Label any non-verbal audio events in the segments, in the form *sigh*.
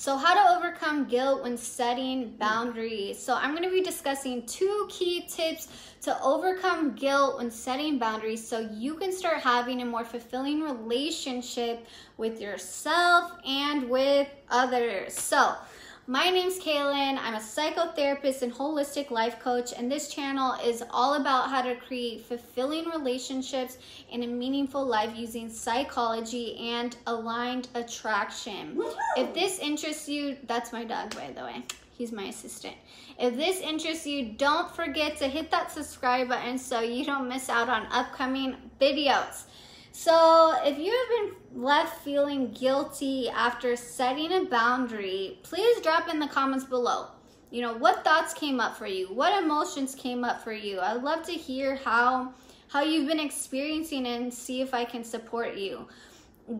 So, how to overcome guilt when setting boundaries. So, I'm to be discussing two key tips to overcome guilt when setting boundaries so you can start having a more fulfilling relationship with yourself and with others. So, my name's Kaylin. I'm a psychotherapist and holistic life coach, and this channel is all about how to create fulfilling relationships and a meaningful life using psychology and aligned attraction. If this interests you, that's my dog, by the way. He's my assistant. If this interests you, don't forget to hit that subscribe button so you don't miss out on upcoming videos. So, if you have been left feeling guilty after setting a boundary, please drop in the comments below. You know, what thoughts came up for you? What emotions came up for you? I'd love to hear how how you've been experiencing it and see if I can support you.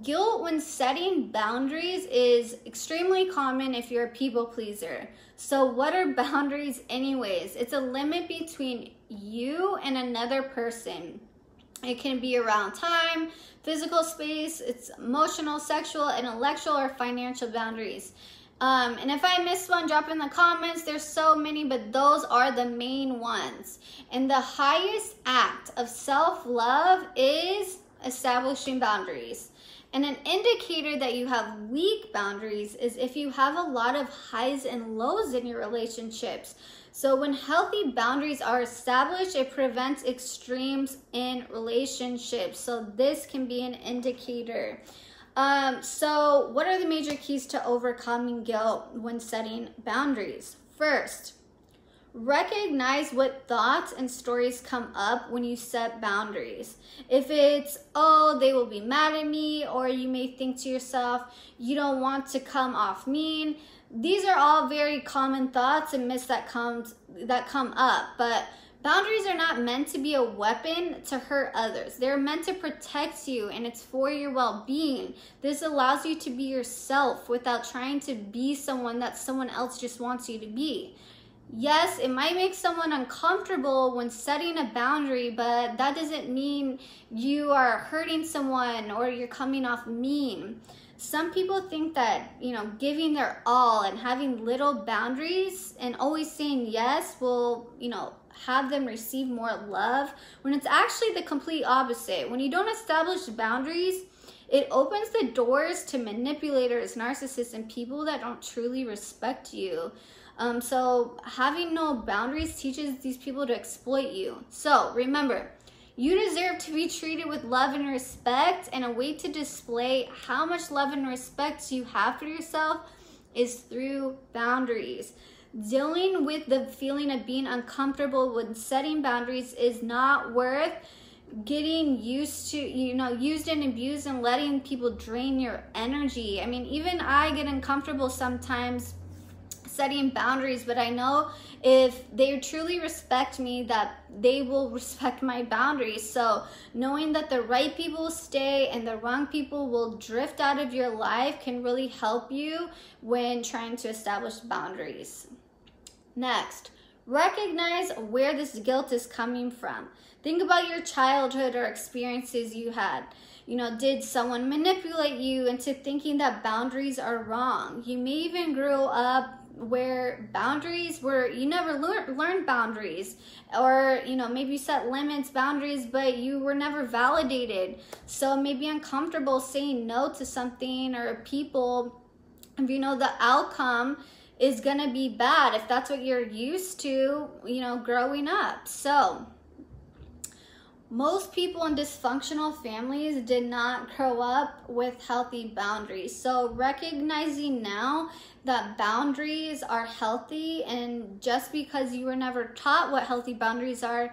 Guilt when setting boundaries is extremely common if you're a people pleaser. So, what are *laughs* boundaries, anyways? It's a limit between you and another person. It can be around time, physical space, it's emotional, sexual, intellectual, or financial boundaries. Um, and if I miss one, drop in the comments. There's so many, but those are the main ones. And the highest act of self love is establishing boundaries. And an indicator that you have weak boundaries is if you have a lot of highs and lows in your relationships. So when healthy boundaries are established, it prevents extremes in relationships. So this can be an indicator. Um, so what are the major keys to overcoming guilt when setting boundaries? First, recognize what thoughts and stories come up when you set boundaries. If it's, oh, they will be mad at me, or you may think to yourself, you don't want to come off mean these are all very common thoughts and myths that comes that come up but boundaries are not meant to be a weapon to hurt others. They're meant to protect you and it's for your well-being. This allows you to be yourself without trying to be someone that someone else just wants you to be yes it might make someone uncomfortable when setting a boundary but that doesn't mean you are hurting someone or you're coming off mean. Some people think that you know giving their all and having little boundaries and always saying yes will you know have them receive more love when it's actually the complete opposite. When you don't establish boundaries it opens the doors to manipulators narcissists and people that don't truly respect you um, so having no boundaries teaches these people to exploit you so remember you deserve to be treated with love and respect, and a way to display how much love and respect you have for yourself is through boundaries. Dealing with the feeling of being uncomfortable when setting boundaries is not worth getting used to you know used and abused and letting people drain your energy i mean even i get uncomfortable sometimes setting boundaries, but I know if they truly respect me, that they will respect my boundaries. So, knowing that the right people stay and the wrong people will drift out of your life can really help you when trying to establish boundaries. Next, recognize where this guilt is coming from. Think about your childhood or experiences you had. You know, did someone manipulate you into thinking that boundaries are wrong? You may even grow up where boundaries were you never learned boundaries. Or you know maybe you set limits boundaries but you were never validated. So maybe uncomfortable saying no to something or people if you know the outcome is to be bad if that's what you're used to you know growing up. So most people in dysfunctional families did not grow up with healthy boundaries. So, recognizing now that boundaries are healthy, and just because you were never taught what healthy boundaries are,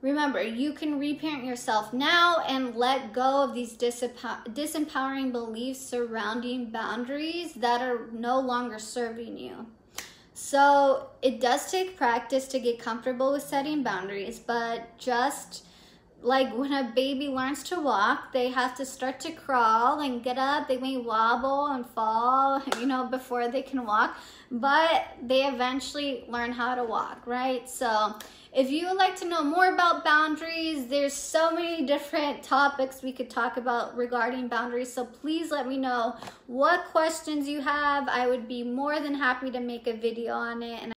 remember you can reparent yourself now and let go of these disempowering beliefs surrounding boundaries that are no longer serving you. So, it does take practice to get comfortable with setting boundaries, but just like when a baby learns to walk, they have to start to crawl and get up. They may wobble and fall, *laughs* you know, before they can walk, but they eventually learn how to walk, right? So if you would like to know more about boundaries, there's so many different topics we could talk about regarding boundaries. So please let me know what questions you have. I would be more than happy to make a video on it. And